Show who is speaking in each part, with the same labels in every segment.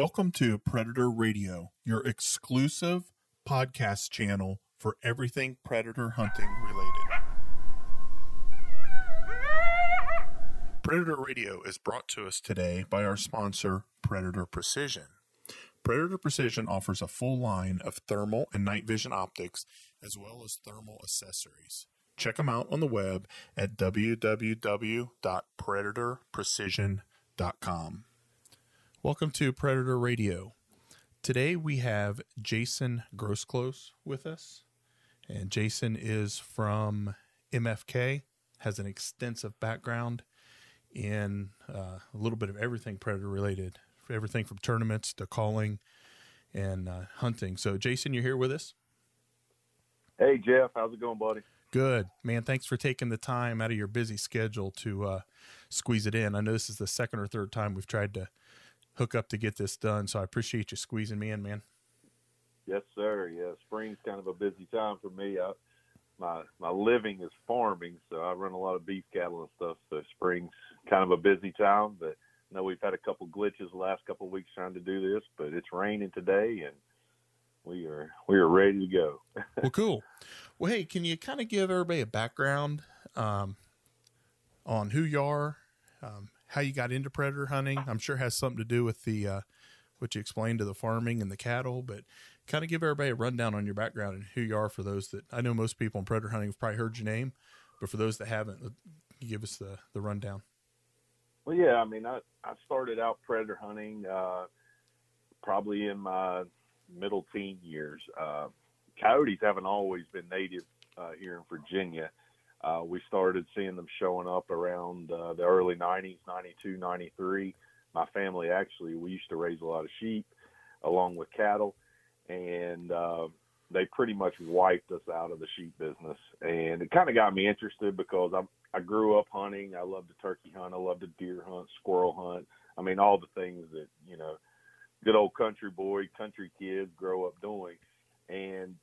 Speaker 1: Welcome to Predator Radio, your exclusive podcast channel for everything predator hunting related. Predator Radio is brought to us today by our sponsor, Predator Precision. Predator Precision offers a full line of thermal and night vision optics as well as thermal accessories. Check them out on the web at www.predatorprecision.com. Welcome to Predator Radio. Today we have Jason Grosclose with us. And Jason is from MFK, has an extensive background in uh, a little bit of everything predator related, everything from tournaments to calling and uh, hunting. So, Jason, you're here with us?
Speaker 2: Hey, Jeff. How's it going, buddy?
Speaker 1: Good, man. Thanks for taking the time out of your busy schedule to uh, squeeze it in. I know this is the second or third time we've tried to hook up to get this done. So I appreciate you squeezing me in, man.
Speaker 2: Yes, sir. Yeah, spring's kind of a busy time for me. I, my my living is farming, so I run a lot of beef cattle and stuff. So spring's kind of a busy time, but I know we've had a couple glitches the last couple of weeks trying to do this, but it's raining today and we are we are ready to go.
Speaker 1: well, cool. Well, hey, can you kind of give everybody a background um, on who you are, um, how you got into predator hunting. I'm sure has something to do with the uh, what you explained to the farming and the cattle, but kind of give everybody a rundown on your background and who you are for those that I know most people in predator hunting have probably heard your name, but for those that haven't, give us the the rundown.
Speaker 2: Well, yeah, I mean, I I started out predator hunting uh, probably in my middle teen years. Uh, coyotes haven't always been native uh, here in Virginia. Uh, we started seeing them showing up around uh, the early 90s, 92, 93. My family actually, we used to raise a lot of sheep along with cattle, and uh, they pretty much wiped us out of the sheep business. And it kind of got me interested because I'm, I grew up hunting. I loved to turkey hunt. I loved to deer hunt, squirrel hunt. I mean, all the things that you know, good old country boy, country kid grow up doing. And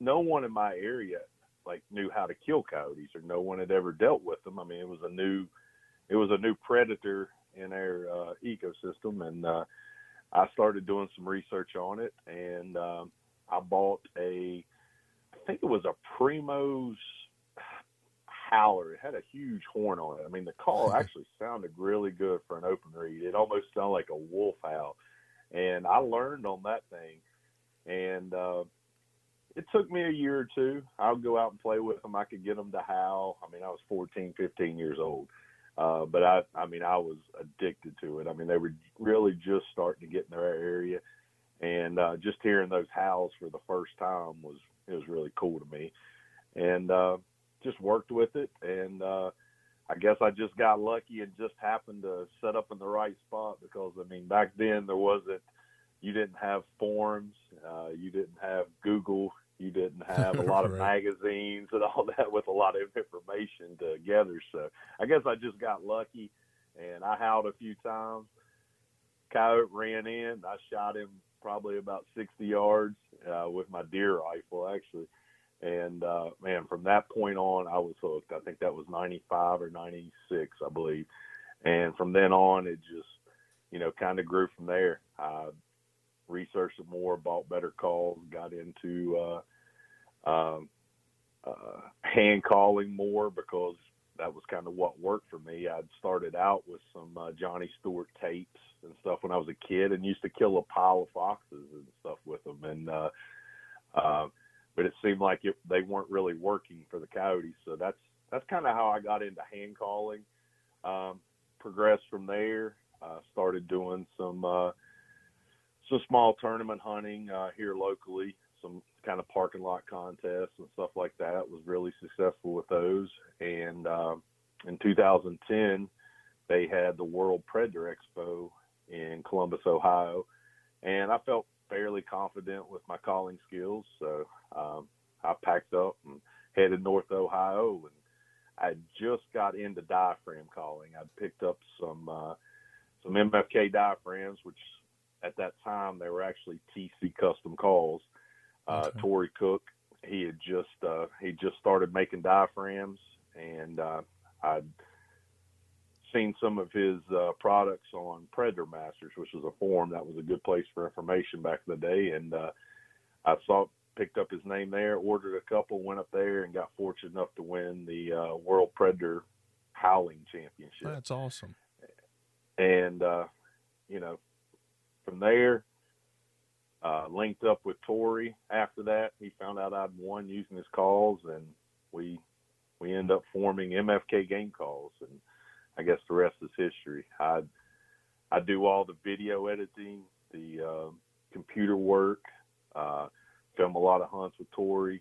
Speaker 2: no one in my area like knew how to kill coyotes or no one had ever dealt with them. I mean, it was a new it was a new predator in our uh, ecosystem, and uh, I started doing some research on it, and um, I bought a I think it was a Primos howler. It had a huge horn on it. I mean, the call actually sounded really good for an open reed. It almost sounded like a wolf howl, and I learned on that thing, and uh, it took me a year or two. I would go out and play with them. I could get them to howl. I mean, I was 14, 15 years old. Uh, but I, I mean, I was addicted to it. I mean, they were really just starting to get in their area, and uh, just hearing those howls for the first time was it was really cool to me, and uh, just worked with it. And uh, I guess I just got lucky and just happened to set up in the right spot because I mean, back then there wasn't, you didn't have forums, uh, you didn't have Google, you didn't have a lot of right. magazines and all that with a lot of information together. So I guess I just got lucky and I howled a few times. Coyote ran in. I shot him probably about 60 yards uh, with my deer rifle, actually. And uh, man, from that point on, I was hooked. I think that was 95 or 96, I believe. And from then on, it just, you know, kind of grew from there. I researched it more, bought better calls, got into uh, um, uh, hand calling more because that was kind of what worked for me. I'd started out with some uh, Johnny Stewart tapes and stuff when I was a kid, and used to kill a pile of foxes and stuff with them. And uh, uh, but it seemed like it, they weren't really working for the coyotes, so that's that's kind of how I got into hand calling. Um, progressed from there. Uh, started doing some uh, some small tournament hunting uh, here locally, some kind of parking lot contests and stuff like that. Was really successful with those. And uh, in 2010, they had the World Predator Expo in Columbus, Ohio, and I felt fairly confident with my calling skills. So um, I packed up and headed north Ohio, and I just got into diaphragm calling. I'd picked up some uh, some MFK diaphragms, which at that time they were actually TC custom calls. Uh, okay. Tory Cook, he had just uh, he just started making diaphragms, and uh, I seen some of his uh, products on Predator Masters, which was a forum that was a good place for information back in the day. And uh, I saw picked up his name there, ordered a couple, went up there, and got fortunate enough to win the uh, World Predator Howling Championship.
Speaker 1: That's awesome.
Speaker 2: And uh, you know, from there, uh, linked up with Tory. After that, he found out I'd won using his calls, and we we end up forming MFK Game Calls, and I guess the rest is history. I I do all the video editing, the uh, computer work, uh, film a lot of hunts with Tory.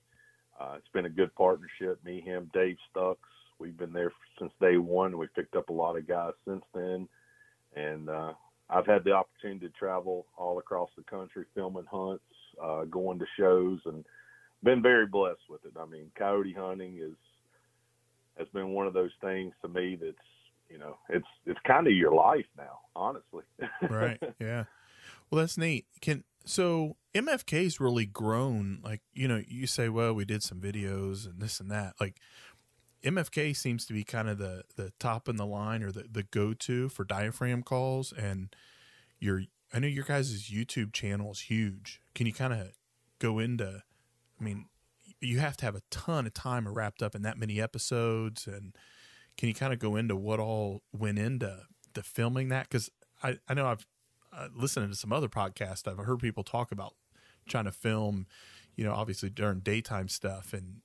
Speaker 2: Uh, it's been a good partnership. Me, him, Dave Stucks. We've been there since day one. We've picked up a lot of guys since then, and uh, I've had the opportunity to travel all across the country filming hunts, uh, going to shows, and been very blessed with it. I mean, coyote hunting is has been one of those things to me that's you know it's it's kind of your life now, honestly.
Speaker 1: right. Yeah. Well, that's neat. Can so MFK's really grown. Like you know, you say, well, we did some videos and this and that. Like MFK seems to be kind of the the top in the line or the the go to for diaphragm calls. And your I know your guys' YouTube channel is huge. Can you kind of go into? I mean, you have to have a ton of time wrapped up in that many episodes. And can you kind of go into what all went into the filming that? Because I I know I've uh, listened to some other podcasts. I've heard people talk about trying to film, you know, obviously during daytime stuff and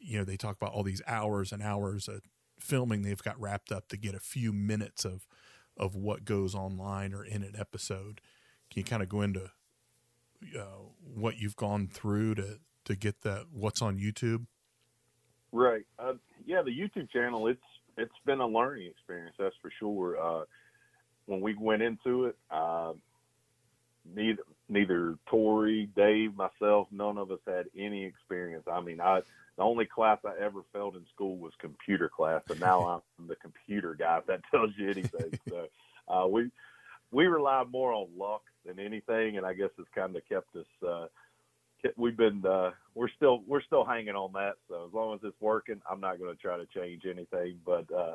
Speaker 1: you know they talk about all these hours and hours of filming they've got wrapped up to get a few minutes of of what goes online or in an episode. Can you kind of go into uh, what you've gone through to to get that what's on YouTube?
Speaker 2: Right. Uh, yeah, the YouTube channel it's it's been a learning experience. That's for sure. Uh, when we went into it, uh, neither neither Tory, Dave, myself, none of us had any experience. I mean, I the only class I ever failed in school was computer class, and now I'm the computer guy. If that tells you anything, so uh, we we rely more on luck than anything, and I guess it's kind of kept us. Uh, we've been uh, we're still we're still hanging on that. So as long as it's working, I'm not going to try to change anything. But uh,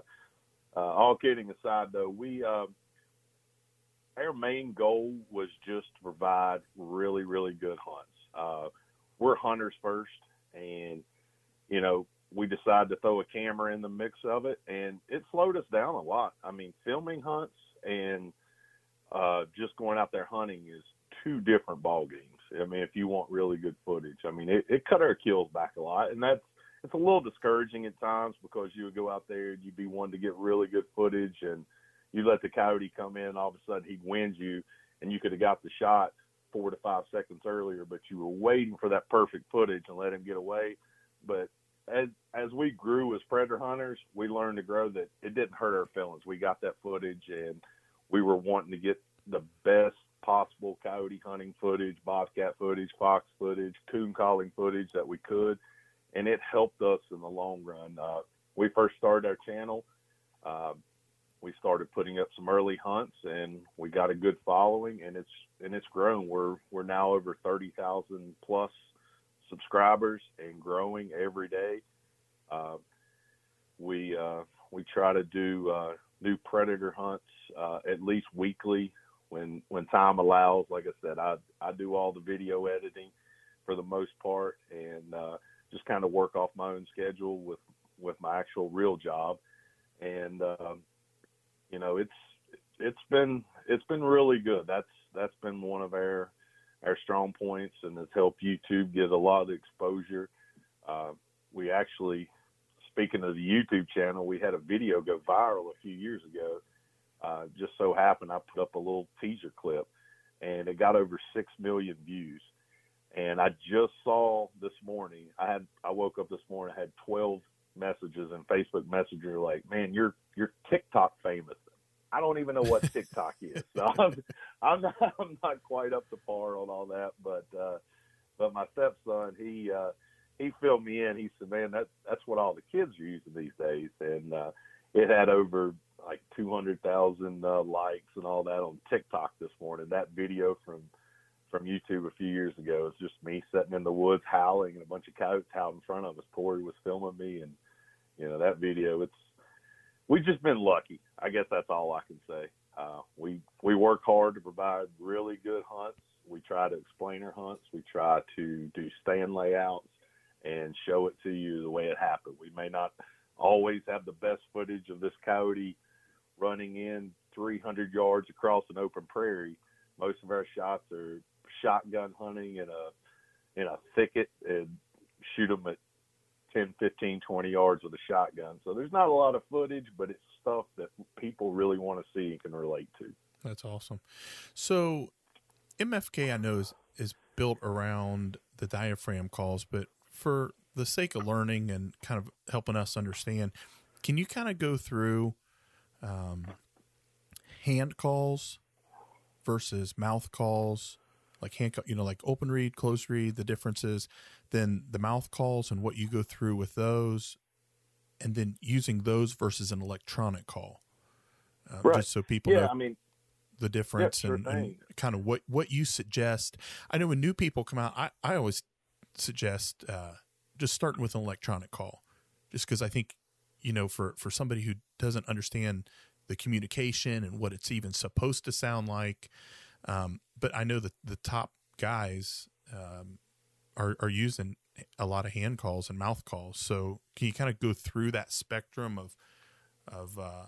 Speaker 2: uh, all kidding aside, though, we uh, our main goal was just to provide really really good hunts. Uh, we're hunters first, and you know, we decided to throw a camera in the mix of it, and it slowed us down a lot. I mean, filming hunts and uh, just going out there hunting is two different ball games. I mean, if you want really good footage, I mean, it, it cut our kills back a lot, and that's it's a little discouraging at times because you would go out there and you'd be wanting to get really good footage, and you let the coyote come in, all of a sudden he wins you, and you could have got the shot four to five seconds earlier, but you were waiting for that perfect footage and let him get away but as as we grew as predator hunters, we learned to grow that it didn't hurt our feelings. We got that footage, and we were wanting to get the best possible coyote hunting footage, bobcat footage, fox footage, coon calling footage that we could, and it helped us in the long run. Uh, we first started our channel. Uh, we started putting up some early hunts, and we got a good following, and it's and it's grown. We're we're now over thirty thousand plus subscribers and growing every day. Uh, we uh, we try to do uh, new predator hunts uh, at least weekly when when time allows. Like I said, I I do all the video editing for the most part, and uh, just kind of work off my own schedule with with my actual real job. And um, you know, it's it's been it's been really good. That's that's been one of our our strong points and has helped YouTube get a lot of exposure. Uh, we actually, speaking of the YouTube channel, we had a video go viral a few years ago. Uh, just so happened I put up a little teaser clip and it got over 6 million views. And I just saw this morning, I had, I woke up this morning, I had 12 messages and Facebook Messenger like, man, you're, you're TikTok famous. I don't even know what TikTok is. So I'm, I'm not I'm not quite up to par on all that, but uh, but my stepson he uh, he filled me in. He said, "Man, that that's what all the kids are using these days," and uh, it had over like 200,000 uh, likes and all that on TikTok this morning. That video from from YouTube a few years ago is just me sitting in the woods howling and a bunch of coyotes out in front of us. Tory was filming me, and you know that video. It's we've just been lucky. I guess that's all I can say. Uh, we we work hard to provide really good hunts. We try to explain our hunts. We try to do stand layouts and show it to you the way it happened. We may not always have the best footage of this coyote running in 300 yards across an open prairie. Most of our shots are shotgun hunting in a in a thicket and shoot them at 10, 15, 20 yards with a shotgun. So there's not a lot of footage, but it's stuff that people really want to see and can relate to.
Speaker 1: That's awesome. So MFK, I know is is built around the diaphragm calls, but for the sake of learning and kind of helping us understand, can you kind of go through um, hand calls versus mouth calls, like hand, you know, like open reed, close reed, the differences, then the mouth calls and what you go through with those, and then using those versus an electronic call, uh,
Speaker 2: right.
Speaker 1: just so people
Speaker 2: yeah,
Speaker 1: know.
Speaker 2: I mean,
Speaker 1: the difference
Speaker 2: sure
Speaker 1: and, and kind of what what you suggest. I know when new people come out, I I always suggest uh, just starting with an electronic call, just because I think you know for for somebody who doesn't understand the communication and what it's even supposed to sound like. Um, but I know that the top guys um, are are using a lot of hand calls and mouth calls. So can you kind of go through that spectrum of of uh,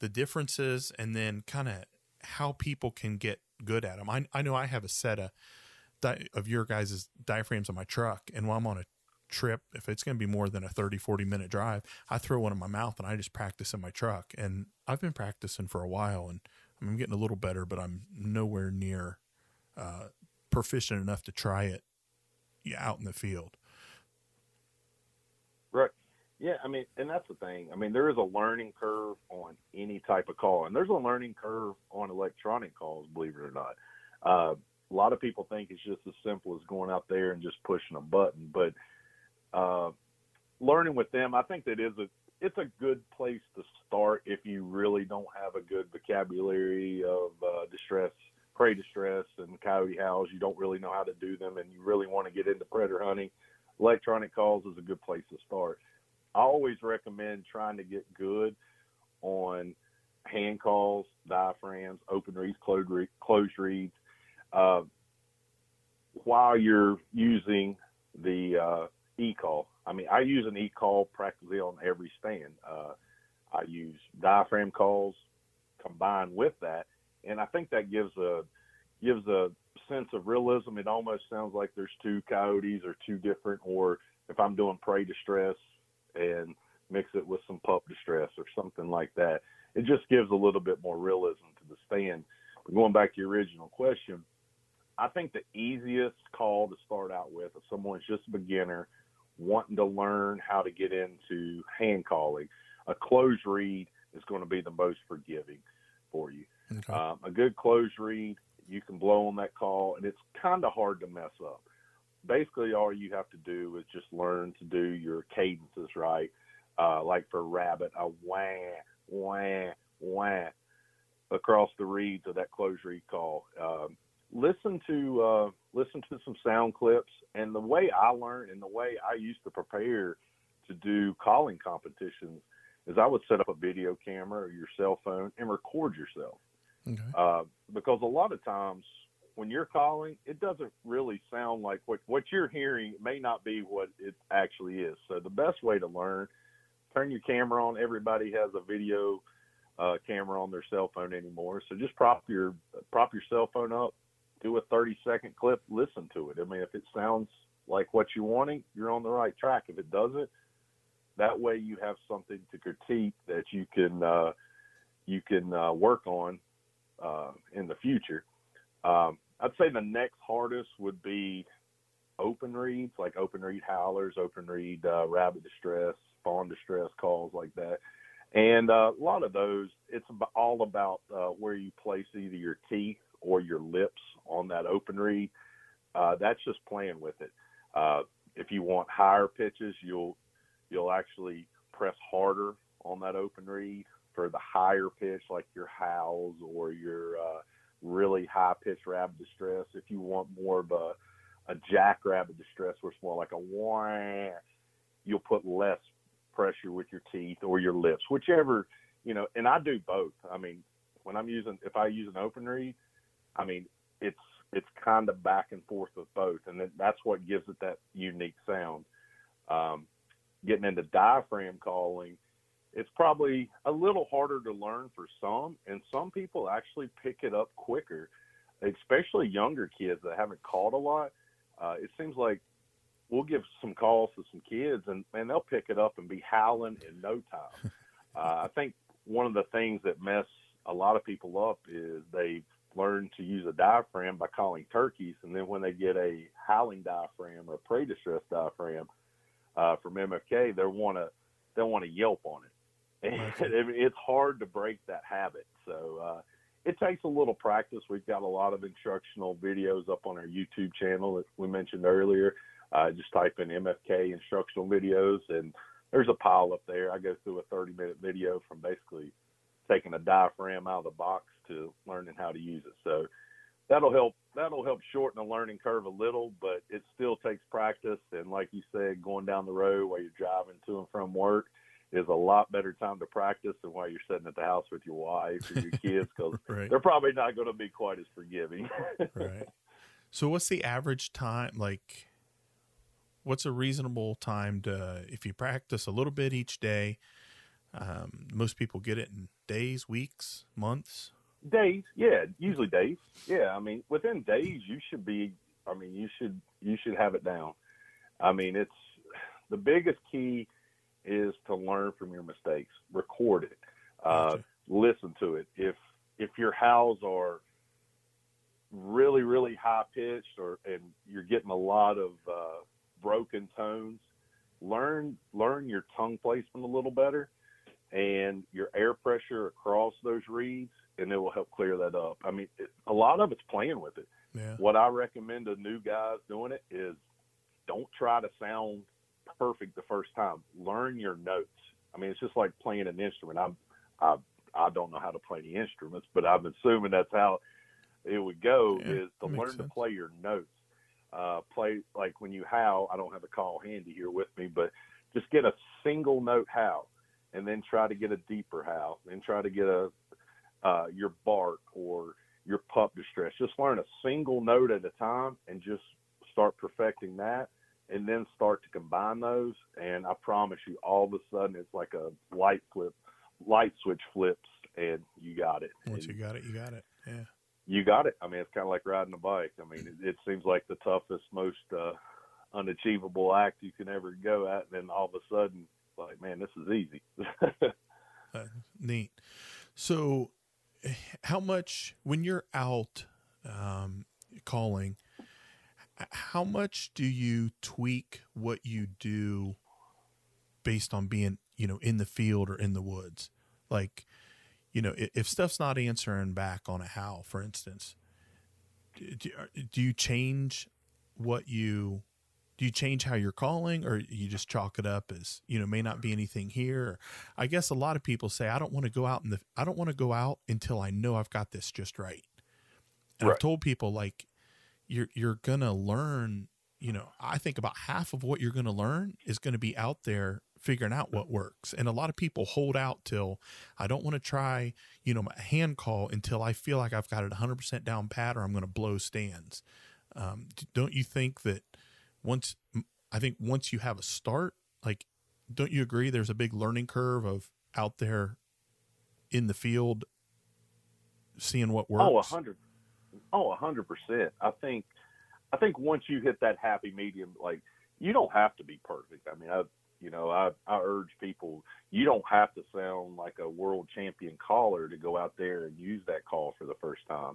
Speaker 1: the differences and then kind of how people can get good at them? I I know I have a set of di- of your guys' diaphragms on my truck, and while I'm on a trip, if it's going to be more than a 30, 40 minute drive, I throw one in my mouth and I just practice in my truck. And I've been practicing for a while and I'm getting a little better, but I'm nowhere near uh, proficient enough to try it out in the field.
Speaker 2: Right. Yeah, I mean, and that's the thing. I mean, there is a learning curve on any type of call, and there's a learning curve on electronic calls, believe it or not. Uh, a lot of people think it's just as simple as going out there and just pushing a button, but uh, learning with them, I think that is a it's a good place to start if you really don't have a good vocabulary of uh, distress, prey distress, and coyote howls. You don't really know how to do them, and you really want to get into predator hunting. Electronic calls is a good place to start. I always recommend trying to get good on hand calls, diaphragms, open reeds, closed, reed, closed reeds, uh, while you're using the uh, e-call. I mean, I use an e-call practically on every stand. Uh, I use diaphragm calls combined with that, and I think that gives a gives a sense of realism. It almost sounds like there's two coyotes or two different, or if I'm doing prey distress and mix it with some pup distress or something like that, it just gives a little bit more realism to the stand. But going back to your original question, I think the easiest call to start out with if someone's just a beginner wanting to learn how to get into hand calling, a closed reed is going to be the most forgiving for you.
Speaker 1: Okay.
Speaker 2: Um, a good closed reed, you can blow on that call, and it's kind of hard to mess up. Basically, all you have to do is just learn to do your cadences right. Uh, like for rabbit, a wah, wah, wah across the reeds of that closed reed call. Um, listen to uh, listen to some sound clips, and the way I learned and the way I used to prepare to do calling competitions is I would set up a video camera or your cell phone and record yourself.
Speaker 1: Okay.
Speaker 2: Uh, because a lot of times when you're calling, it doesn't really sound like what what you're hearing may not be what it actually is. So the best way to learn, turn your camera on. Everybody has a video uh, camera on their cell phone anymore, so just prop your prop your cell phone up, do a 30 second clip, listen to it. I mean, if it sounds like what you're wanting, you're on the right track. If it doesn't, that way you have something to critique that you can uh, you can uh, work on uh, in the future. Um, I'd say the next hardest would be open reeds, like open reed howlers, open reed uh, rabbit distress, fawn distress calls like that. And uh, a lot of those, it's all about uh, where you place either your teeth or your lips on that open reed. Uh, that's just playing with it. Uh, if you want higher pitches, you'll you'll actually press harder on that open reed for the higher pitch, like your howls or your uh, really high pitch rabbit distress. If you want more of a a jackrabbit distress, where it's more like a wah, you'll put less pressure with your teeth or your lips, whichever you know, and I do both. I mean, when I'm using, if I use an open reed, I mean, it's it's kind of back and forth with both, and that's what gives it that unique sound. Um, getting into diaphragm calling, it's probably a little harder to learn for some, and some people actually pick it up quicker, especially younger kids that haven't called a lot. Uh, it seems like we'll give some calls to some kids, and and they'll pick it up and be howling in no time. Uh, I think one of the things that mess a lot of people up is they learn to use a diaphragm by calling turkeys, and then when they get a howling diaphragm or a prey distress diaphragm uh, from MFK, they want to they want to yelp on it. It's hard to break that habit. So uh, it takes a little practice. We've got a lot of instructional videos up on our YouTube channel that we mentioned earlier. Uh, just type in MFK instructional videos, and there's a pile up there. I go through a 30 minute video from basically taking a diaphragm out of the box to learning how to use it. So that'll help that'll help shorten the learning curve a little, but it still takes practice. And like you said, going down the road while you're driving to and from work is a lot better time to practice than while you're sitting at the house with your wife or your kids because right. they're probably not going to be quite as forgiving.
Speaker 1: right. So what's the average time like? What's a reasonable time to if you practice a little bit each day? Um, most people get it in days, weeks, months.
Speaker 2: Days, yeah, usually days. Yeah, I mean, within days, you should be. I mean, you should you should have it down. I mean, it's the biggest key is to learn from your mistakes. Record it. Uh, gotcha. Listen to it. If if your howls are really really high pitched or and you're getting a lot of uh, broken tones, learn learn your tongue placement a little better and your air pressure across those reeds, and it will help clear that up. I mean, it, a lot of it's playing with it.
Speaker 1: Yeah.
Speaker 2: What I recommend to new guys doing it is don't try to sound perfect the first time. Learn your notes. I mean, it's just like playing an instrument. I'm, I, I don't know how to play any instruments, but I'm assuming that's how it would go. Yeah, is to learn sense. to play your notes. Uh, play like when you howl. I don't have a call handy here with me, but just get a single note howl and then try to get a deeper howl, and try to get a uh, your bark or your pup distress. Just learn a single note at a time and just start perfecting that, and then start to combine those. And I promise you, all of a sudden, it's like a light flip, light switch flips, and you got it.
Speaker 1: Once
Speaker 2: and
Speaker 1: you got it, you got it. Yeah.
Speaker 2: You got it. I mean, it's kind of like riding a bike. I mean, it, it seems like the toughest, most uh, unachievable act you can ever go at, and then all of a sudden like, man, this is easy.
Speaker 1: uh, neat. So, how much when you're out um, calling? How much do you tweak what you do based on being, you know, in the field or in the woods? Like, you know, if stuff's not answering back on a howl, for instance, do, do you change what you do you change how you're calling or you just chalk it up as you know may not be anything here i guess a lot of people say i don't want to go out in the i don't want to go out until i know i've got this just right and right. i've told people like you're you're gonna learn you know i think about half of what you're gonna learn is gonna be out there figuring out what works and a lot of people hold out till i don't want to try you know my hand call until i feel like i've got it 100% down pat or i'm gonna blow stands um, don't you think that once I think once you have a start, like don't you agree there's a big learning curve of out there in the field seeing what works?
Speaker 2: Oh, a hundred. Oh, hundred percent. I think I think once you hit that happy medium, like you don't have to be perfect. I mean, I you know, I, I urge people you don't have to sound like a world champion caller to go out there and use that call for the first time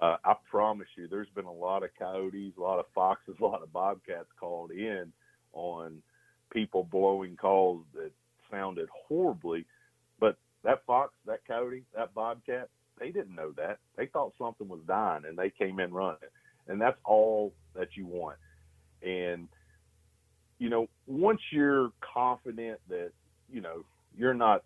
Speaker 2: uh, I promise you, there's been a lot of coyotes, a lot of foxes, a lot of bobcats called in on people blowing calls that sounded horribly. But that fox, that coyote, that bobcat, they didn't know that. They thought something was dying and they came in running. And that's all that you want. And, you know, once you're confident that, you know, you're not,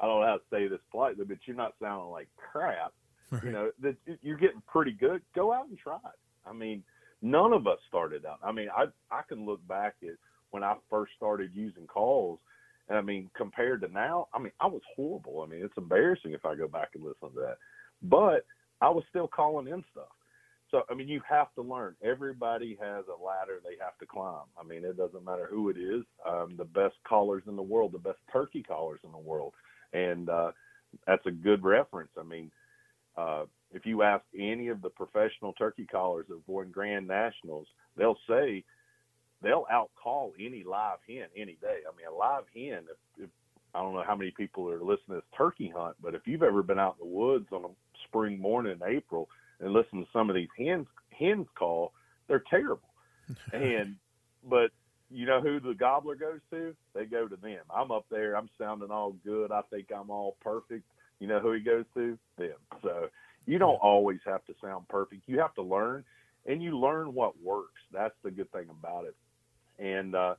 Speaker 2: I don't know how to say this politely, but you're not sounding like crap Right. You know that you're getting pretty good. Go out and try it. I mean, none of us started out. I mean, I I can look back at when I first started using calls, And I mean, compared to now, I mean, I was horrible. I mean, it's embarrassing if I go back and listen to that. But I was still calling in stuff. So I mean, you have to learn. Everybody has a ladder they have to climb. I mean, it doesn't matter who it is. Um, the best callers in the world, the best turkey callers in the world, and uh, that's a good reference. I mean, uh, if you ask any of the professional turkey callers that won Grand Nationals, they'll say they'll outcall any live hen any day. I mean, a live hen. If, if I don't know how many people are listening to this turkey hunt, but if you've ever been out in the woods on a spring morning in April and listen to some of these hens hens call, they're terrible. and but you know who the gobbler goes to? They go to them. I'm up there. I'm sounding all good. I think I'm all perfect. You know who he goes to? Them. So you don't always have to sound perfect. You have to learn, and you learn what works. That's the good thing about it. And uh,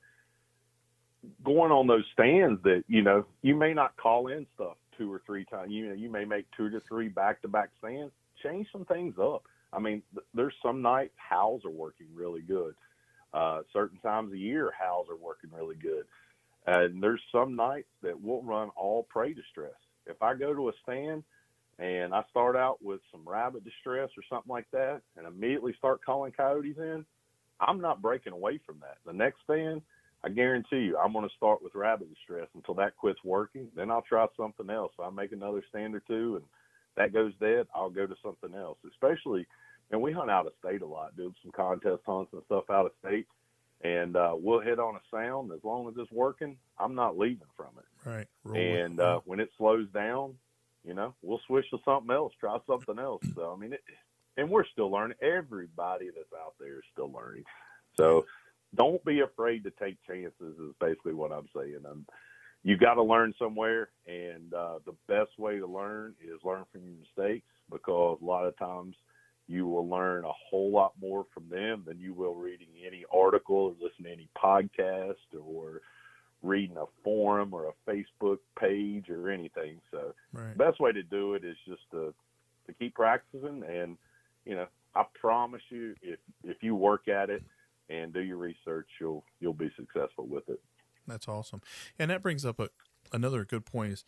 Speaker 2: going on those stands that you know you may not call in stuff two or three times. You know you may make two to three back to back stands change some things up. I mean, th- there's some nights howls are working really good. Uh, certain times of year, howls are working really good. And there's some nights that we'll run all prey distress. If I go to a stand and I start out with some rabbit distress or something like that and immediately start calling coyotes in, I'm not breaking away from that. The next stand, I guarantee you, I'm going to start with rabbit distress until that quits working. Then I'll try something else. I make another stand or two and – that goes dead, I'll go to something else. Especially, and we hunt out of state a lot, do some contest hunts and stuff out of state, and uh, we'll hit on a sound as long as it's working. I'm not leaving from it.
Speaker 1: Right.
Speaker 2: Roll and uh, when it slows down, you know, we'll switch to something else, try something else. So I mean, it, and we're still learning. Everybody that's out there is still learning. So don't be afraid to take chances. Is basically what I'm saying. And you got to learn somewhere, and uh, the best way to learn is learn from your mistakes because a lot of times you will learn a whole lot more from them than you will reading any article or listening to any podcast or reading a forum or a Facebook page or anything. So, right. best way to do it is just to to keep practicing, and you know, I promise you, if if you work at it and do your research, you'll you'll be successful with it.
Speaker 1: That's awesome. And that brings up a, another good point is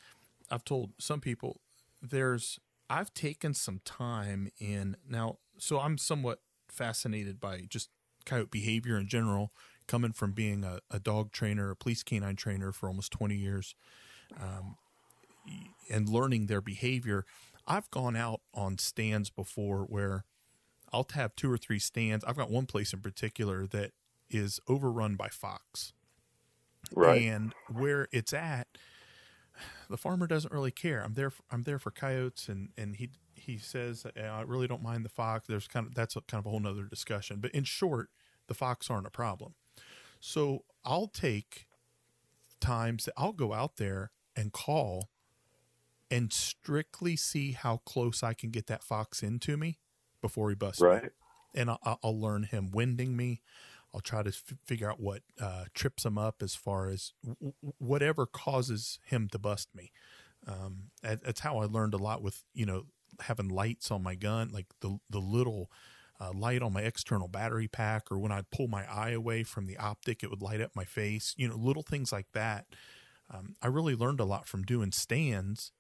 Speaker 1: I've told some people there's I've taken some time in now so I'm somewhat fascinated by just coyote behavior in general coming from being a, a dog trainer, a police canine trainer for almost 20 years um, and learning their behavior. I've gone out on stands before where I'll have two or three stands. I've got one place in particular that is overrun by fox.
Speaker 2: Right.
Speaker 1: And where it's at, the farmer doesn't really care. I'm there. For, I'm there for coyotes, and and he he says I really don't mind the fox. There's kind of that's a, kind of a whole nother discussion. But in short, the fox aren't a problem. So I'll take times that I'll go out there and call and strictly see how close I can get that fox into me before he busts
Speaker 2: right.
Speaker 1: me. And I'll, I'll learn him winding me. I'll try to f- figure out what uh, trips him up as far as w- whatever causes him to bust me. Um, that's how I learned a lot with you know having lights on my gun, like the the little uh, light on my external battery pack, or when I pull my eye away from the optic, it would light up my face. You know, little things like that. Um, I really learned a lot from doing stands,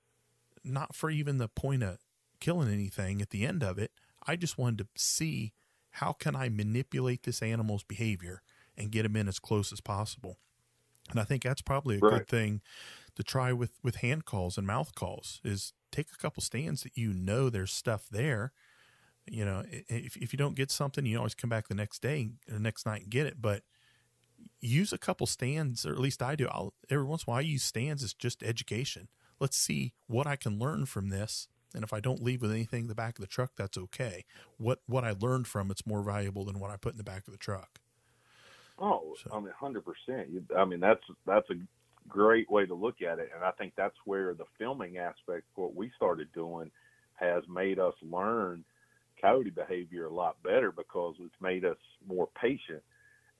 Speaker 1: not for even the point of killing anything at the end of it. I just wanted to see how can I manipulate this animal's behavior and get him in as close as possible? And I think that's probably a right. good thing to try with with hand calls and mouth calls is take a couple stands that you know there's stuff there. You know, if if you don't get something, you always come back the next day, the next night and get it. But use a couple stands, or at least I do. I'll every once in a while I use stands as just education. Let's see what I can learn from this and if I don't leave with anything in the back of the truck, that's okay. What what I learned from it's more valuable than what I put in the back of the truck.
Speaker 2: Oh, so. I mean, hundred percent. I mean, that's that's a great way to look at it, and I think that's where the filming aspect, what we started doing, has made us learn coyote behavior a lot better because it's made us more patient.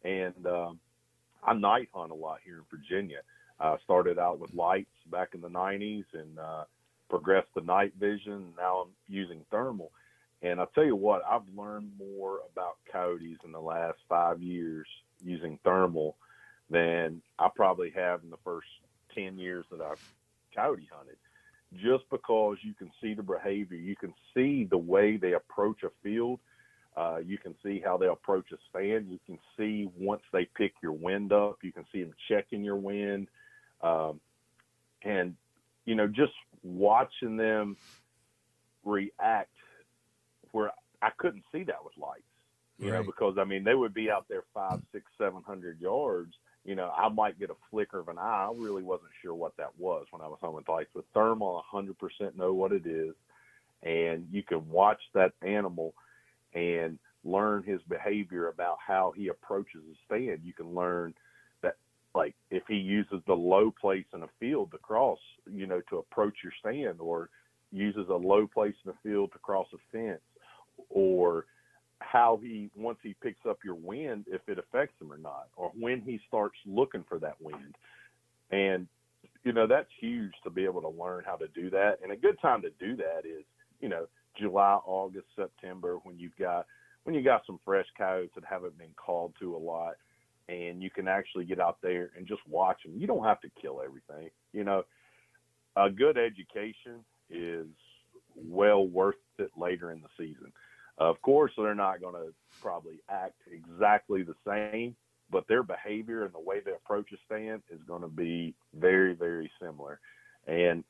Speaker 2: And um, I night hunt a lot here in Virginia. I started out with lights back in the '90s, and uh, progressed to night vision. Now I'm using thermal. And I'll tell you what, I've learned more about coyotes in the last five years using thermal than I probably have in the first ten years that I've coyote hunted. Just because you can see the behavior, you can see the way they approach a field, uh, you can see how they approach a stand. You can see once they pick your wind up, you can see them checking your wind, um, and you know just watching them react where I couldn't see that with lights you right. know, because I mean they would be out there five, six, seven hundred yards. You know, I might get a flicker of an eye. I really wasn't sure what that was when I was home with lights. With thermal, hundred percent know what it is, and you can watch that animal and learn his behavior about how he approaches a stand. You can learn like, if he uses the low place in a field to cross, you know, to approach your stand, or uses a low place in the field to cross a fence, or how he once he picks up your wind if it affects him or not or when he starts looking for that wind. And you know that's huge to be able to learn how to do that. And a good time to do that is you know july august september when you've got when you got some fresh coyotes that haven't been called to a lot and you can actually get out there and just watch them you don't have to kill everything you know a good education is well worth it later in the season of course, they're not going to probably act exactly the same, but their behavior and the way they approach a stand is going to be very, very similar. And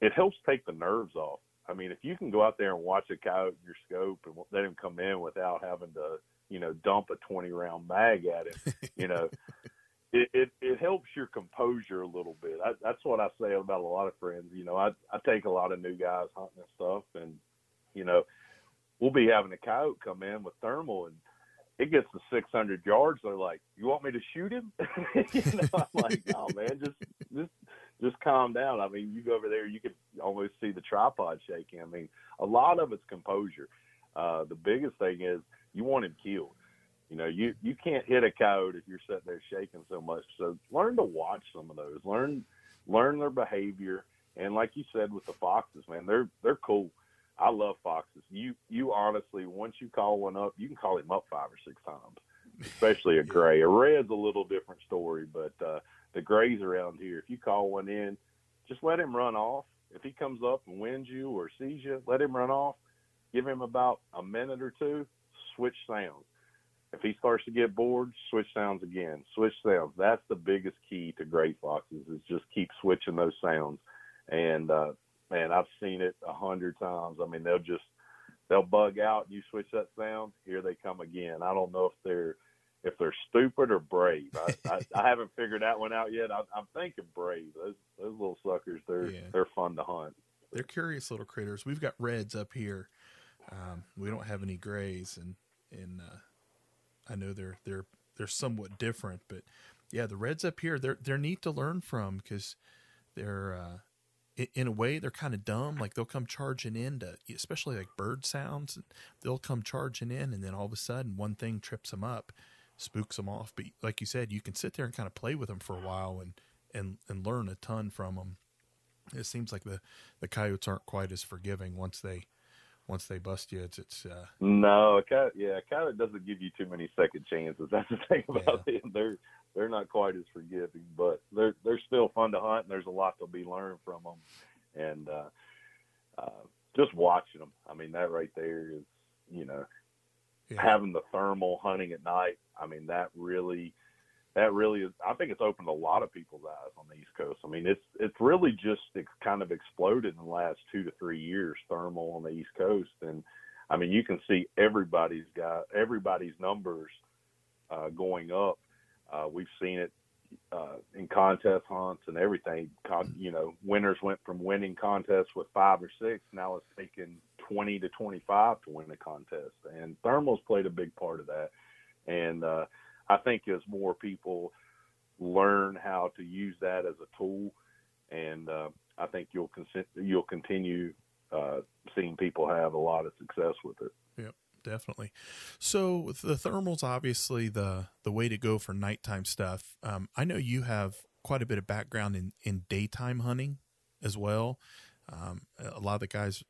Speaker 2: it helps take the nerves off. I mean, if you can go out there and watch a coyote in your scope and let him come in without having to, you know, dump a 20 round mag at him, you know, it, it, it helps your composure a little bit. I, that's what I say about a lot of friends. You know, I, I take a lot of new guys hunting and stuff and, you know, we'll be having a coyote come in with thermal and it gets to 600 yards. They're like, "You want me to shoot him?" you know, I'm like, "Oh man, just just just calm down." I mean, you go over there, you can almost see the tripod shaking. I mean, a lot of it's composure. Uh, the biggest thing is you want him killed. You know, you you can't hit a coyote if you're sitting there shaking so much. So learn to watch some of those. Learn learn their behavior. And like you said with the foxes, man, they're they're cool. I love foxes. You you honestly, once you call one up, you can call him up five or six times, especially a gray. A red's a little different story, but uh, the grays around here, if you call one in, just let him run off. If he comes up and wins you or sees you, let him run off. Give him about a minute or two. Switch sounds. If he starts to get bored, switch sounds again. Switch sounds. That's the biggest key to gray foxes is just keep switching those sounds. And uh, man, I've seen it a hundred times. I mean, they'll just they'll bug out. You switch that sound, here they come again. I don't know if they're if they're stupid or brave. I, I, I haven't figured that one out yet. I, I'm thinking brave. Those those little suckers, they're yeah. they're fun to hunt.
Speaker 1: They're curious little critters. We've got reds up here. Um, we don't have any grays, and and uh, I know they're they're they're somewhat different, but yeah, the reds up here they're they're neat to learn from because they're uh, in a way they're kind of dumb. Like they'll come charging in to especially like bird sounds they'll come charging in and then all of a sudden one thing trips them up spooks them off. But like you said you can sit there and kind of play with them for a while and and and learn a ton from them it seems like the the coyotes aren't quite as forgiving once they once they bust you it's it's uh
Speaker 2: no coyote yeah a coyote doesn't give you too many second chances that's the thing about yeah. it they're they're not quite as forgiving, but they're they're still fun to hunt, and there's a lot to be learned from them. And uh, uh, just watching them, I mean, that right there is, you know, yeah. having the thermal hunting at night. I mean, that really, that really is. I think it's opened a lot of people's eyes on the East Coast. I mean, it's it's really just it's kind of exploded in the last two to three years. Thermal on the East Coast, and I mean, you can see everybody's got everybody's numbers uh, going up uh, we've seen it uh, in contest hunts and everything. Con- you know, winners went from winning contests with five or six. Now it's taken 20 to 25 to win a contest. And thermal's played a big part of that. And uh, I think as more people learn how to use that as a tool, and uh, I think you'll you'll continue uh, seeing people have a lot of success with it.
Speaker 1: Yep definitely. So the thermal's obviously the the way to go for nighttime stuff. Um, I know you have quite a bit of background in in daytime hunting as well. Um, a lot of the guys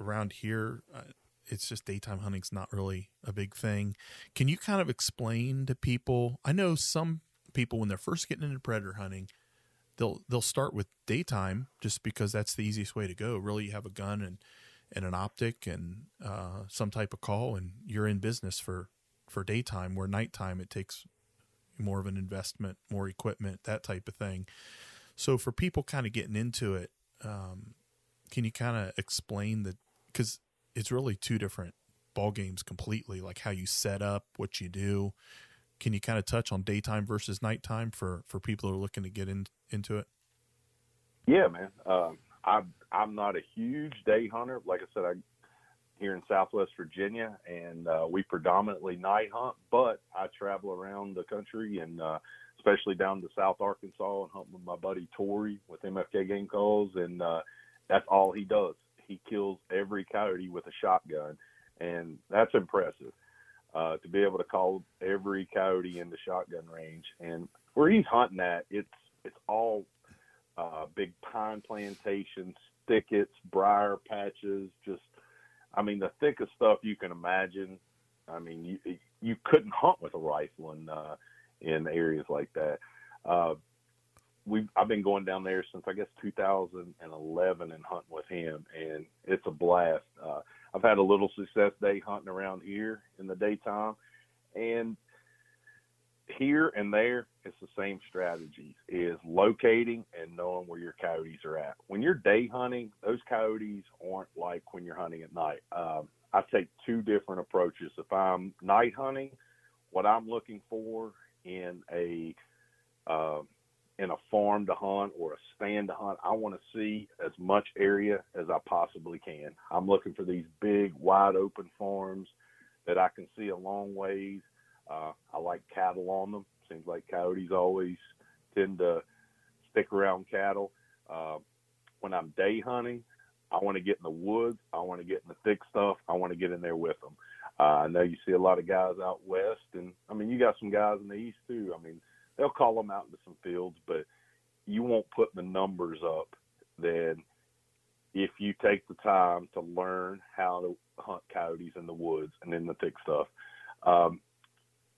Speaker 1: around here, uh, it's just daytime hunting's not really a big thing. Can you kind of explain to people? I know some people when they're first getting into predator hunting, they'll they'll start with daytime just because that's the easiest way to go. Really, you have a gun and and an optic and uh, some type of call, and you're in business for for daytime. Where nighttime, it takes more of an investment, more equipment, that type of thing. So for people kind of getting into it, um, can you kind of explain the because it's really two different ball games completely, like how you set up, what you do. Can you kind of touch on daytime versus nighttime for for people who are looking to get in, into it?
Speaker 2: Yeah, man. Um, I'm I'm not a huge day hunter. Like I said, I here in Southwest Virginia, and uh, we predominantly night hunt. But I travel around the country, and uh, especially down to South Arkansas, and hunt with my buddy Tory with MFK Game Calls, and uh, that's all he does. He kills every coyote with a shotgun, and that's impressive. Uh, to be able to call every coyote in the shotgun range, and where he's hunting at, it's it's all uh, big pine plantations, thickets, briar patches, just I mean the thickest stuff you can imagine. I mean you you couldn't hunt with a rifle in uh, in areas like that. Uh, we I've been going down there since I guess 2011 and hunting with him, and it's a blast. Uh, I've had a little success day hunting around here in the daytime, and here and there it's the same strategies is locating and knowing where your coyotes are at. When you're day hunting those coyotes aren't like when you're hunting at night. Um, i take two different approaches. If i'm night hunting what i'm looking for in a uh, in a farm to hunt or a stand to hunt, I want to see as much area as I possibly can. I'm looking for these big, wide open farms that I can see a long ways. Uh, I like cattle on them. Seems like coyotes always tend to stick around cattle. Uh, when I'm day hunting, I want to get in the woods. I want to get in the thick stuff. I want to get in there with them. Uh, I know you see a lot of guys out west, and I mean, you got some guys in the east too. I mean, they'll call them out into some fields, but you won't put the numbers up then if you take the time to learn how to hunt coyotes in the woods and in the thick stuff. Um,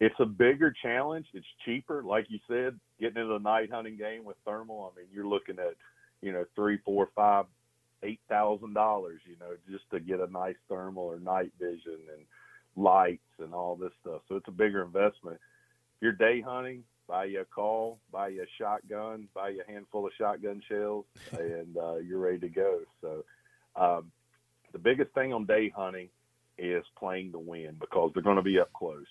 Speaker 2: it's a bigger challenge. It's cheaper, like you said, getting into the night hunting game with thermal. I mean, you're looking at, you know, three, four, five, eight thousand dollars, you know, just to get a nice thermal or night vision and lights and all this stuff. So it's a bigger investment. If you're day hunting, buy you a call, buy you a shotgun, buy you a handful of shotgun shells, and uh, you're ready to go. So, um, the biggest thing on day hunting is playing the wind because they're going to be up close.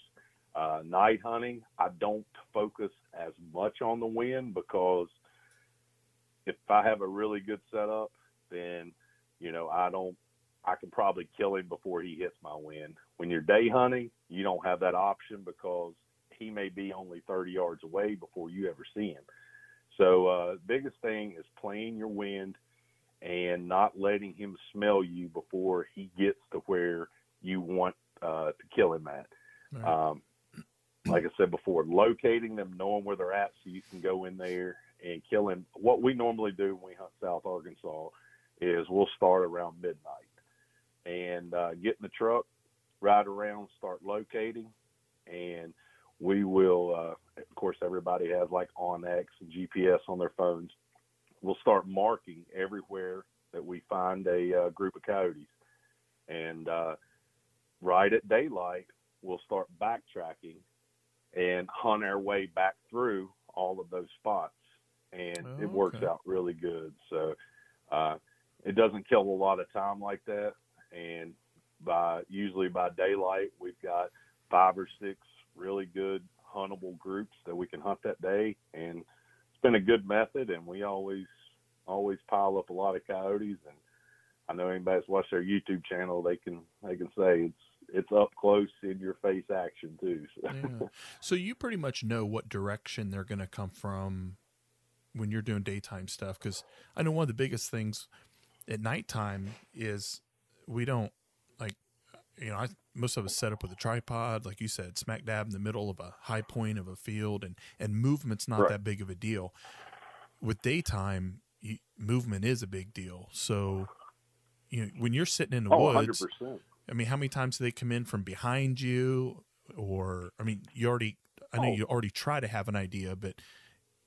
Speaker 2: Uh, night hunting, I don't focus as much on the wind because if I have a really good setup, then you know I don't. I can probably kill him before he hits my wind. When you're day hunting, you don't have that option because he may be only 30 yards away before you ever see him. So, uh, biggest thing is playing your wind and not letting him smell you before he gets to where you want uh, to kill him at. Right. Um, like I said before, locating them, knowing where they're at, so you can go in there and kill him. What we normally do when we hunt South Arkansas is we'll start around midnight and uh, get in the truck, ride around, start locating, and we will, uh, of course, everybody has like onX and GPS on their phones. We'll start marking everywhere that we find a uh, group of coyotes. And uh, right at daylight, we'll start backtracking and hunt our way back through all of those spots. And oh, it works okay. out really good. So uh, it doesn't kill a lot of time like that. And by usually by daylight, we've got five or six really good huntable groups that we can hunt that day, and it's been a good method. And we always always pile up a lot of coyotes. And I know anybody's watched our YouTube channel, they can they can say it's it's up close in your face action too. So.
Speaker 1: Yeah. so you pretty much know what direction they're going to come from when you're doing daytime stuff because I know one of the biggest things at nighttime is we don't like you know I most of us set up with a tripod, like you said, smack dab in the middle of a high point of a field, and and movement's not right. that big of a deal. With daytime, you, movement is a big deal. So, you know, when you're sitting in the oh, woods, 100%. I mean, how many times do they come in from behind you, or I mean, you already, I know oh. you already try to have an idea, but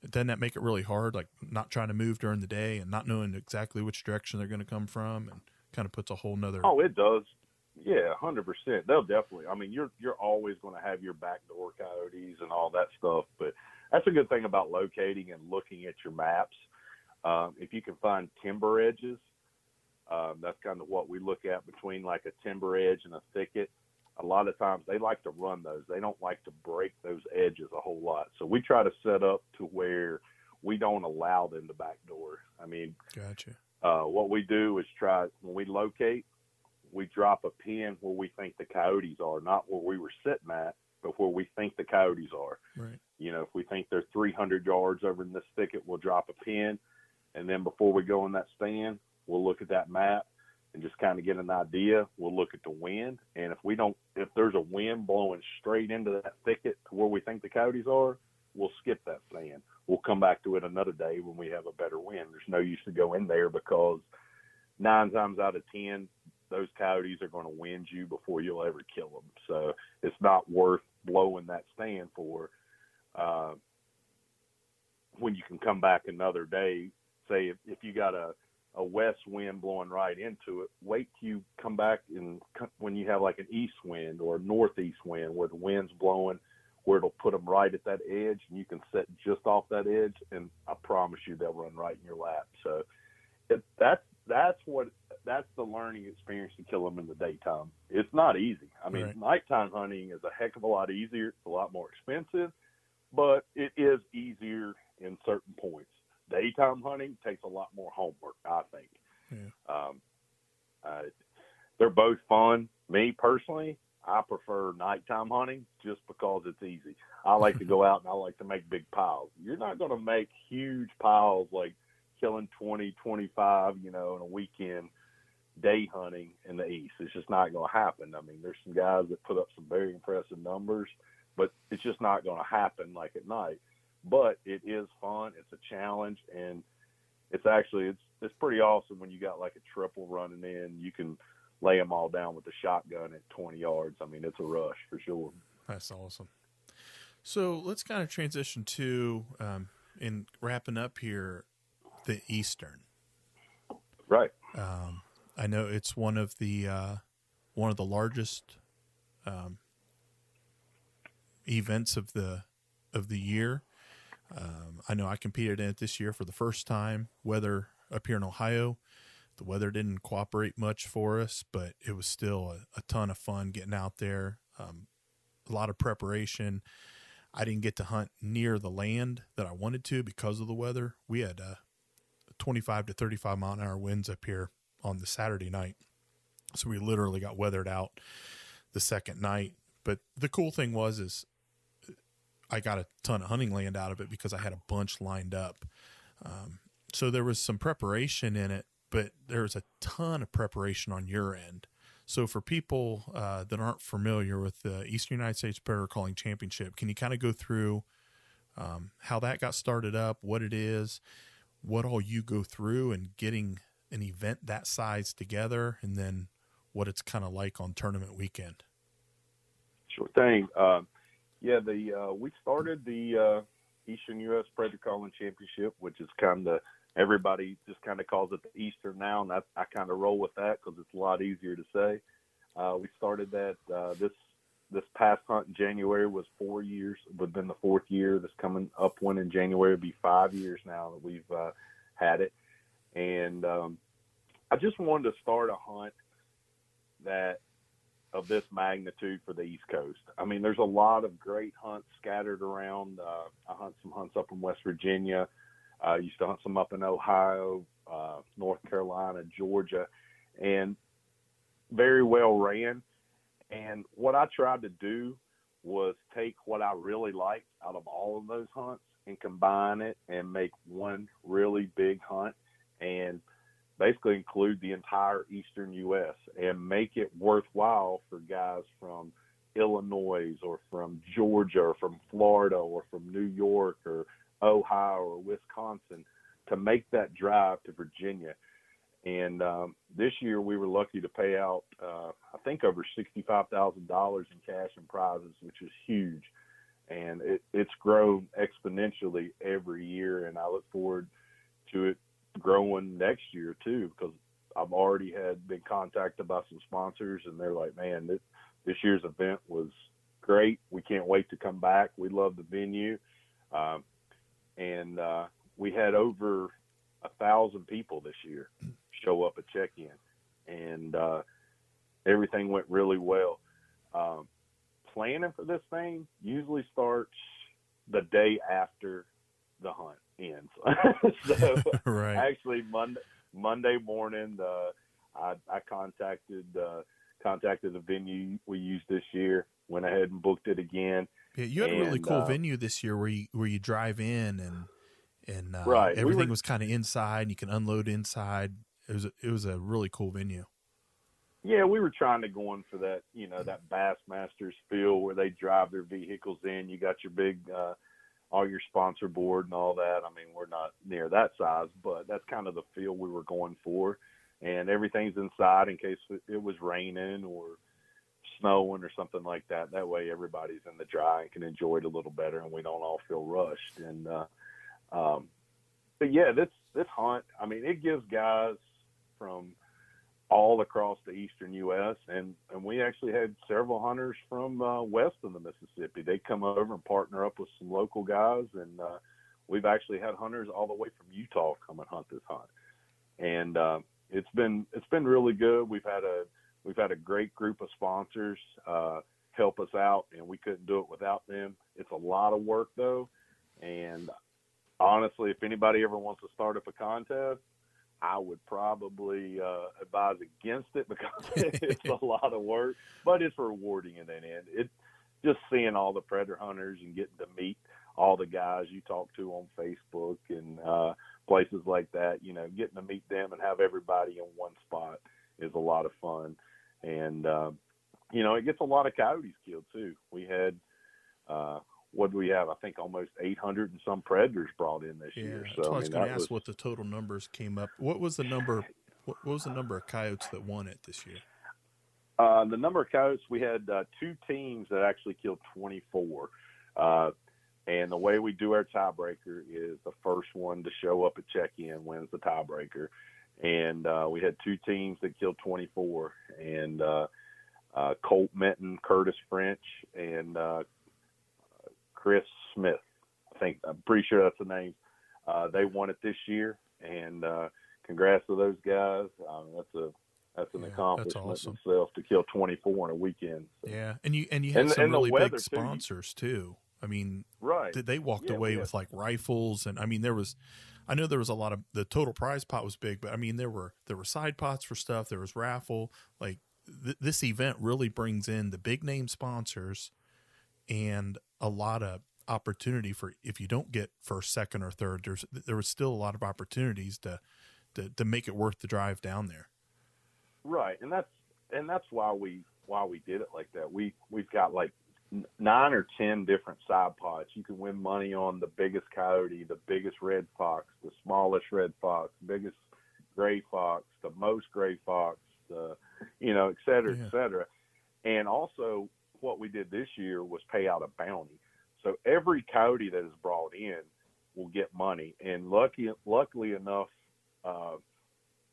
Speaker 1: doesn't that make it really hard? Like not trying to move during the day and not knowing exactly which direction they're going to come from, and kind of puts a whole nother.
Speaker 2: Oh, it does. Yeah, hundred percent. They'll definitely. I mean, you're you're always going to have your backdoor coyotes and all that stuff, but that's a good thing about locating and looking at your maps. Um, if you can find timber edges, um, that's kind of what we look at between like a timber edge and a thicket. A lot of times they like to run those. They don't like to break those edges a whole lot. So we try to set up to where we don't allow them to backdoor. I mean,
Speaker 1: gotcha.
Speaker 2: Uh, what we do is try when we locate, we drop a pin where we think the coyotes are, not where we were sitting at, but where we think the coyotes are.
Speaker 1: Right.
Speaker 2: You know, if we think they're 300 yards over in this thicket, we'll drop a pin, and then before we go in that stand, we'll look at that map and just kind of get an idea. We'll look at the wind, and if we don't, if there's a wind blowing straight into that thicket to where we think the coyotes are, we'll skip that stand. We'll come back to it another day when we have a better wind. There's no use to go in there because nine times out of ten, those coyotes are going to wind you before you'll ever kill them. So it's not worth blowing that stand for. Uh, when you can come back another day, say if, if you got a a west wind blowing right into it, wait till you come back and when you have like an east wind or a northeast wind where the wind's blowing, where it'll put them right at that edge, and you can set just off that edge, and I promise you they'll run right in your lap. So it, that's that's what that's the learning experience to kill them in the daytime. It's not easy. I mean, right. nighttime hunting is a heck of a lot easier. It's a lot more expensive, but it is easier in certain points. Daytime hunting takes a lot more homework, I think.
Speaker 1: Yeah.
Speaker 2: Um, uh, they're both fun. Me personally, I prefer nighttime hunting just because it's easy. I like to go out and I like to make big piles. You're not going to make huge piles like killing 20, 25, you know, in a weekend day hunting in the east. It's just not going to happen. I mean, there's some guys that put up some very impressive numbers, but it's just not going to happen like at night. But it is fun. It's a challenge, and it's actually it's it's pretty awesome when you got like a triple running in. You can lay them all down with a shotgun at 20 yards. I mean, it's a rush for sure.
Speaker 1: That's awesome. So let's kind of transition to um, in wrapping up here the Eastern.
Speaker 2: Right.
Speaker 1: Um, I know it's one of the uh, one of the largest um, events of the of the year. Um, I know I competed in it this year for the first time. Weather up here in Ohio, the weather didn't cooperate much for us, but it was still a, a ton of fun getting out there. Um, a lot of preparation. I didn't get to hunt near the land that I wanted to because of the weather. We had uh, 25 to 35 mile an hour winds up here on the Saturday night. So we literally got weathered out the second night. But the cool thing was is I got a ton of hunting land out of it because I had a bunch lined up. Um, so there was some preparation in it, but there's a ton of preparation on your end. So for people uh, that aren't familiar with the Eastern United States Predator Calling Championship, can you kind of go through um, how that got started up, what it is, what all you go through, and getting an event that size together, and then what it's kind of like on tournament weekend?
Speaker 2: Sure thing. Uh, yeah, the uh, we started the uh, Eastern U.S. Predator Calling Championship, which is kind of everybody just kind of calls it the Eastern now, and I, I kind of roll with that because it's a lot easier to say. Uh, we started that uh, this this past hunt in January was four years. Would been the fourth year. This coming up one in January would be five years now that we've uh, had it, and um, I just wanted to start a hunt that of this magnitude for the East Coast. I mean, there's a lot of great hunts scattered around. Uh, I hunt some hunts up in West Virginia. I used to hunt some up in Ohio, uh, North Carolina, Georgia, and very well ran. And what I tried to do was take what I really liked out of all of those hunts and combine it and make one really big hunt and basically include the entire eastern U.S. and make it worthwhile for guys from Illinois or from Georgia or from Florida or from New York or Ohio or Wisconsin to make that drive to Virginia. And um, this year we were lucky to pay out, uh, I think, over sixty-five thousand dollars in cash and prizes, which is huge. and it, it's grown exponentially every year. And I look forward to it growing next year too, because I've already had been contacted by some sponsors, and they're like, "Man, this this year's event was great. We can't wait to come back. We love the venue." Um, and uh, we had over a thousand people this year show up at check-in, and uh, everything went really well. Um, planning for this thing usually starts the day after the hunt ends. so
Speaker 1: right.
Speaker 2: actually Monday Monday morning, uh, I, I contacted uh, contacted the venue we used this year. Went ahead and booked it again.
Speaker 1: Yeah, you had a really cool
Speaker 2: uh,
Speaker 1: venue this year where you where you drive in and and uh,
Speaker 2: Right, we
Speaker 1: everything
Speaker 2: were-
Speaker 1: was kind of inside. and You can unload inside. It was a, it was a really cool venue.
Speaker 2: Yeah, we were trying to go in for that, you know, that Bassmasters feel where they drive their vehicles in. You got your big, uh, all your sponsor board and all that. I mean, we're not near that size, but that's kind of the feel we were going for. And everything's inside in case it- was raining or snowing or something like that. That way, everybody's in the dry and can enjoy it a little better, and we don't all feel rushed. And uh, um, but yeah, this this hunt, I mean, it gives guys from all across the eastern U.S. and and we actually had several hunters from uh, west of the Mississippi. They come over and partner up with some local guys, and uh, we've actually had hunters all the way from Utah come and hunt this hunt. And uh, it's been it's been really good. We've had a we've had a great group of sponsors uh, help us out, and we couldn't do it without them. It's a lot of work though, and honestly, if anybody ever wants to start up a contest, I would probably uh, advise against it because it's a lot of work, but it's rewarding in that end. It just seeing all the predator hunters and getting to meet all the guys you talk to on Facebook and uh, places like that. You know, getting to meet them and have everybody in one spot is a lot of fun, and uh, you know, it gets a lot of coyotes killed too. We had. Uh, what do we have? I think almost 800 and some predators brought in this
Speaker 1: Yeah,
Speaker 2: year.
Speaker 1: that's
Speaker 2: So
Speaker 1: why I
Speaker 2: I
Speaker 1: was going to ask
Speaker 2: was,
Speaker 1: what the total numbers came up. What was the number? What, was the number of coyotes that won it this year?
Speaker 2: Uh, the number of coyotes, we had uh, two teams that actually killed 24. Uh, and the way we do our tiebreaker is the first one to show up at check-in wins the tiebreaker. And uh, we had two teams that killed 24, and uh, uh, Colt Minton, Curtis French, and uh, Chris Smith. I think I'm pretty sure that's the name. Uh, they won it this year, and uh, congrats to those guys. Um, that's a that's an
Speaker 1: Yeah, that's
Speaker 2: accomplishment
Speaker 1: awesome.
Speaker 2: itself to kill 24 in a weekend. So-
Speaker 1: Yeah, and you and you had
Speaker 2: And-
Speaker 1: some
Speaker 2: and
Speaker 1: really big sponsors too. I mean,
Speaker 2: Right.
Speaker 1: did they walked
Speaker 2: Yeah,
Speaker 1: away
Speaker 2: had-
Speaker 1: with like rifles and I mean there was I know there was a lot of the total prize pot was big, but I mean there were there were side pots for stuff, there was raffle. Like th- this event really brings in the big name sponsors and a lot of opportunity for if you don't get first, second, or third. There's there was still a lot of opportunities to to, to make it worth the drive down there.
Speaker 2: Right, and that's and that's why we why we did it like that. We we've got like nine or ten different side pots. You can win money on the biggest coyote, the biggest red fox, the smallest red fox, biggest gray fox, the most gray fox, the you know, et cetera,
Speaker 1: Yeah.
Speaker 2: et cetera. And also, what we did this year was pay out a bounty. So every coyote that is brought in will get money. And lucky, luckily enough, uh,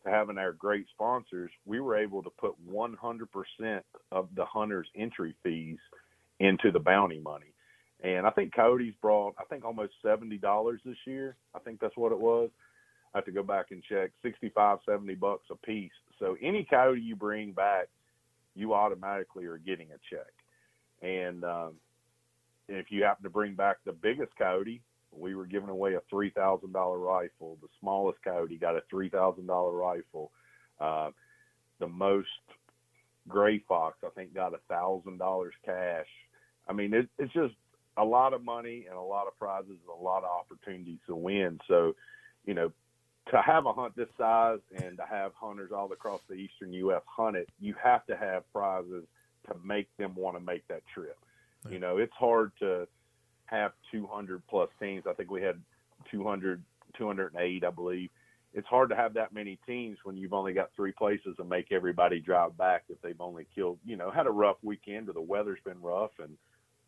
Speaker 2: to having our great sponsors, we were able to put 100% of the hunters' entry fees into the bounty money. And I think Coyotes brought, I think almost $70 this year. I think that's what it was. I have to go back and check 65, 70 bucks a piece. So any coyote you bring back, you automatically are getting a check. And um, if you happen to bring back the biggest coyote, we were giving away a three thousand dollar rifle. The smallest coyote got a three thousand dollar rifle. Uh, the most gray fox, I think, got a thousand dollars cash. I mean, it, it's just a lot of money and a lot of prizes and a lot of opportunities to win. So, you know, to have a hunt this size and to have hunters all across the eastern U.S. hunt it, you have to have prizes to make them want to make that trip. You know, it's hard to have 200 plus teams. I think we had 200, 208, I believe. It's hard to have that many teams when you've only got three places and make everybody drive back if they've only killed, you know, had a rough weekend or the weather's been rough and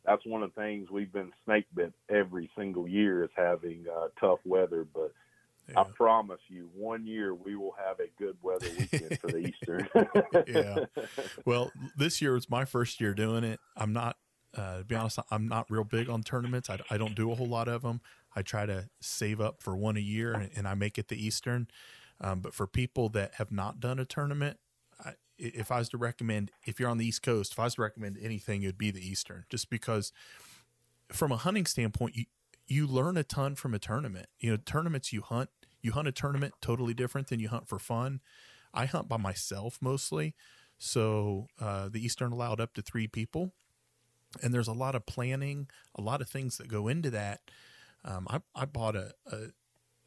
Speaker 2: that's one of the things we've been snake bit every single year is having uh, tough weather. But yeah. I promise you, one year we will have a good weather weekend for the Eastern.
Speaker 1: yeah. Well, this year was my first year doing it. I'm not, uh, to be honest, I'm not real big on tournaments. I, I don't do a whole lot of them. I try to save up for one a year and, and I make it the Eastern. Um, but for people that have not done a tournament, I, if I was to recommend, if you're on the East Coast, if I was to recommend anything, it would be the Eastern, just because from a hunting standpoint, you, you learn a ton from a tournament. You know, tournaments you hunt, you hunt a tournament totally different than you hunt for fun. I hunt by myself mostly. So uh, the Eastern allowed up to three people. And there's a lot of planning, a lot of things that go into that. Um, I, I bought a, a,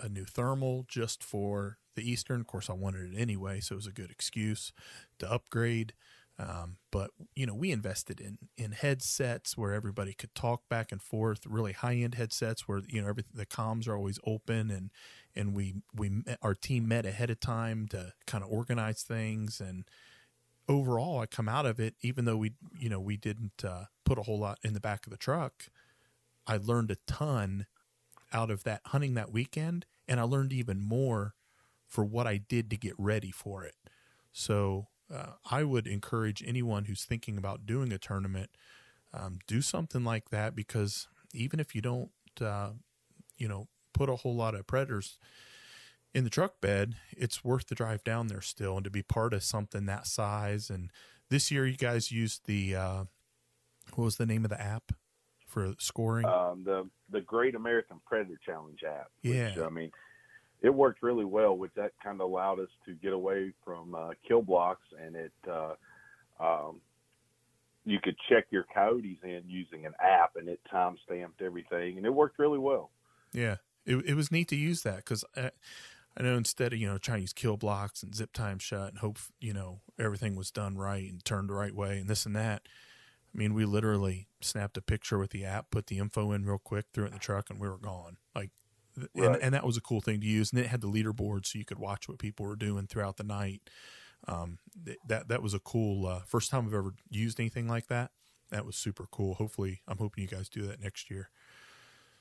Speaker 1: a new thermal just for the Eastern. Of course, I wanted it anyway, so it was a good excuse to upgrade. Um, but you know, we invested in in headsets where everybody could talk back and forth. Really high end headsets where you know everything the comms are always open, and and we we met, our team met ahead of time to kind of organize things. And overall, I come out of it, even though we you know we didn't uh, put a whole lot in the back of the truck. I learned a ton out of that hunting that weekend, and I learned even more for what I did to get ready for it. So uh, I would encourage anyone who's thinking about doing a tournament, um, do something like that because even if you don't, uh, you know, put a whole lot of predators in the truck bed, it's worth the drive down there still and to be part of something that size. And this year, you guys used the uh, what was the name of the app for scoring?
Speaker 2: Um, the the Great American Predator Challenge app.
Speaker 1: Yeah,
Speaker 2: I mean it worked really well, which that kind of allowed us to get away from uh, kill blocks, and it uh, um, you could check your coyotes in using an app, and it time stamped everything, and it worked really well.
Speaker 1: Yeah, it it was neat to use that because. I, I know instead of you know trying to use kill blocks and zip time shut and hope you know everything was done right and turned the right way and this and that. I mean, we literally snapped a picture with the app, put the info in real quick, threw it in the truck, and we were gone. And, right. and that was a cool thing to use. And it had the leaderboard, so you could watch what people were doing throughout the night. Um, that that was a cool uh, first time I've ever used anything like that. That was super cool. Hopefully, I'm hoping you guys do that next year.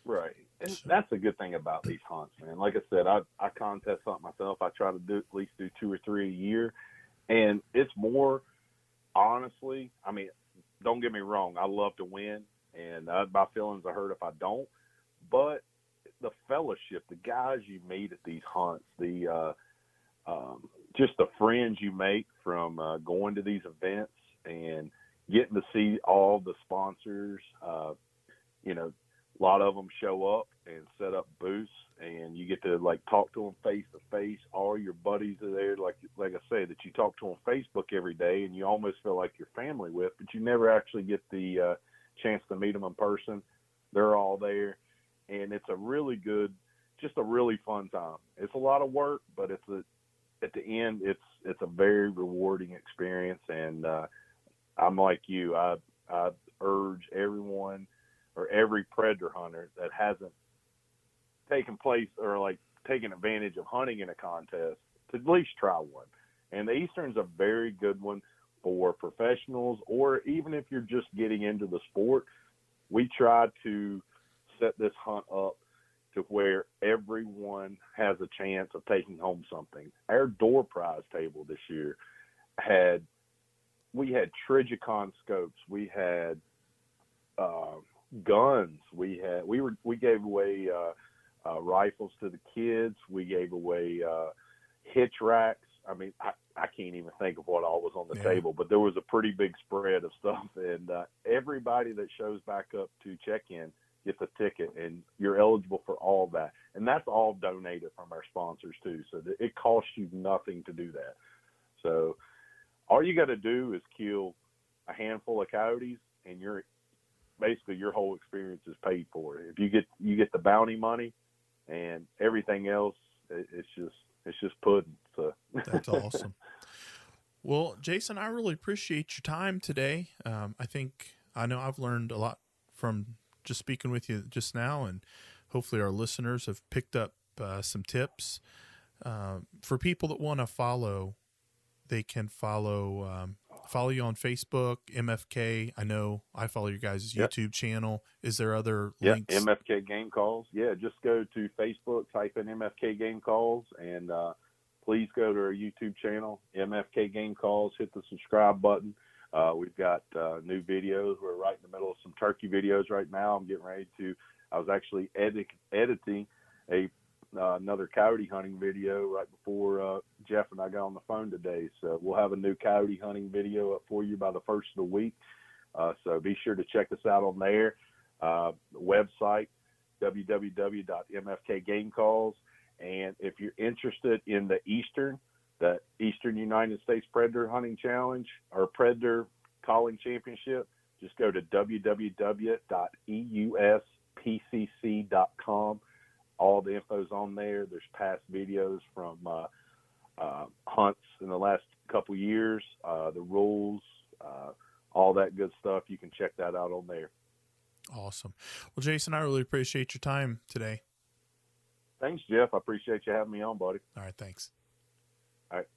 Speaker 2: Right, and so. that's a good thing about these hunts, man. Like I said, I I contest hunt myself. I try to do at least do two or three a year, and it's more honestly. I mean, don't get me wrong. I love to win, and uh, my feelings are hurt if I don't. But the fellowship, the guys you meet at these hunts, the uh, um, just the friends you make from uh, going to these events and getting to see all the sponsors. Uh, you know, a lot of them show up and set up booths, and you get to like talk to them face to face. All your buddies are there, like like I say, that you talk to on Facebook every day, and you almost feel like you're family with, but you never actually get the uh, chance to meet them in person. They're all there and it's a really good, just a really fun time. It's a lot of work, but it's a at the end it's it's a very rewarding experience, and uh, I'm like you. I I urge everyone or every predator hunter that hasn't taken place or like taken advantage of hunting in a contest to at least try one. And the Eastern's a very good one for professionals or even if you're just getting into the sport. We try to set this hunt up to where everyone has a chance of taking home something. Our door prize table this year had we had Trijicon scopes, we had uh, guns, we had we were we gave away uh, uh, rifles to the kids, we gave away uh, hitch racks. I mean, I, I can't even think of what all was on the yeah. table, but there was a pretty big spread of stuff, and uh, everybody that shows back up to check in gets a ticket, and you're eligible for all that. And that's all donated from our sponsors too. So it costs you nothing to do that. So all you got to do is kill a handful of coyotes, and you're basically your whole experience is paid for. If you get you get the bounty money, and everything else, it's just it's just pudding. So
Speaker 1: that's awesome. Well, Jason, I really appreciate your time today. Um, I think I know I've learned a lot from just speaking with you just now, and hopefully our listeners have picked up uh, some tips uh, for people that want to follow. They can follow um, follow you on Facebook, MFK. I know I follow your guys'
Speaker 2: Yep.
Speaker 1: YouTube channel. Is there other
Speaker 2: Yeah,
Speaker 1: links?
Speaker 2: MFK Game Calls. Yeah, just go to Facebook, type in MFK Game Calls, and uh, please go to our YouTube channel, MFK Game Calls. Hit the subscribe button. Uh, we've got uh, new videos. We're right in the middle of some turkey videos right now. I'm getting ready to. I was actually edit, editing a uh, another coyote hunting video right before uh, Jeff and I got on the phone today. So we'll have a new coyote hunting video up for you by the first of the week. Uh, so be sure to check us out on there. Uh, website www.mfkgamecalls. And if you're interested in the Eastern, the Eastern United States Predator Hunting Challenge or Predator Calling Championship, just go to www.euspcc.com. All the info's on there. There's past videos from uh, uh, hunts in the last couple years, uh, the rules, uh, all that good stuff. You can check that out on there.
Speaker 1: Awesome. Well, Jason, I really appreciate your time today.
Speaker 2: Thanks, Jeff. I appreciate you having me on, buddy.
Speaker 1: All right, thanks.
Speaker 2: All right.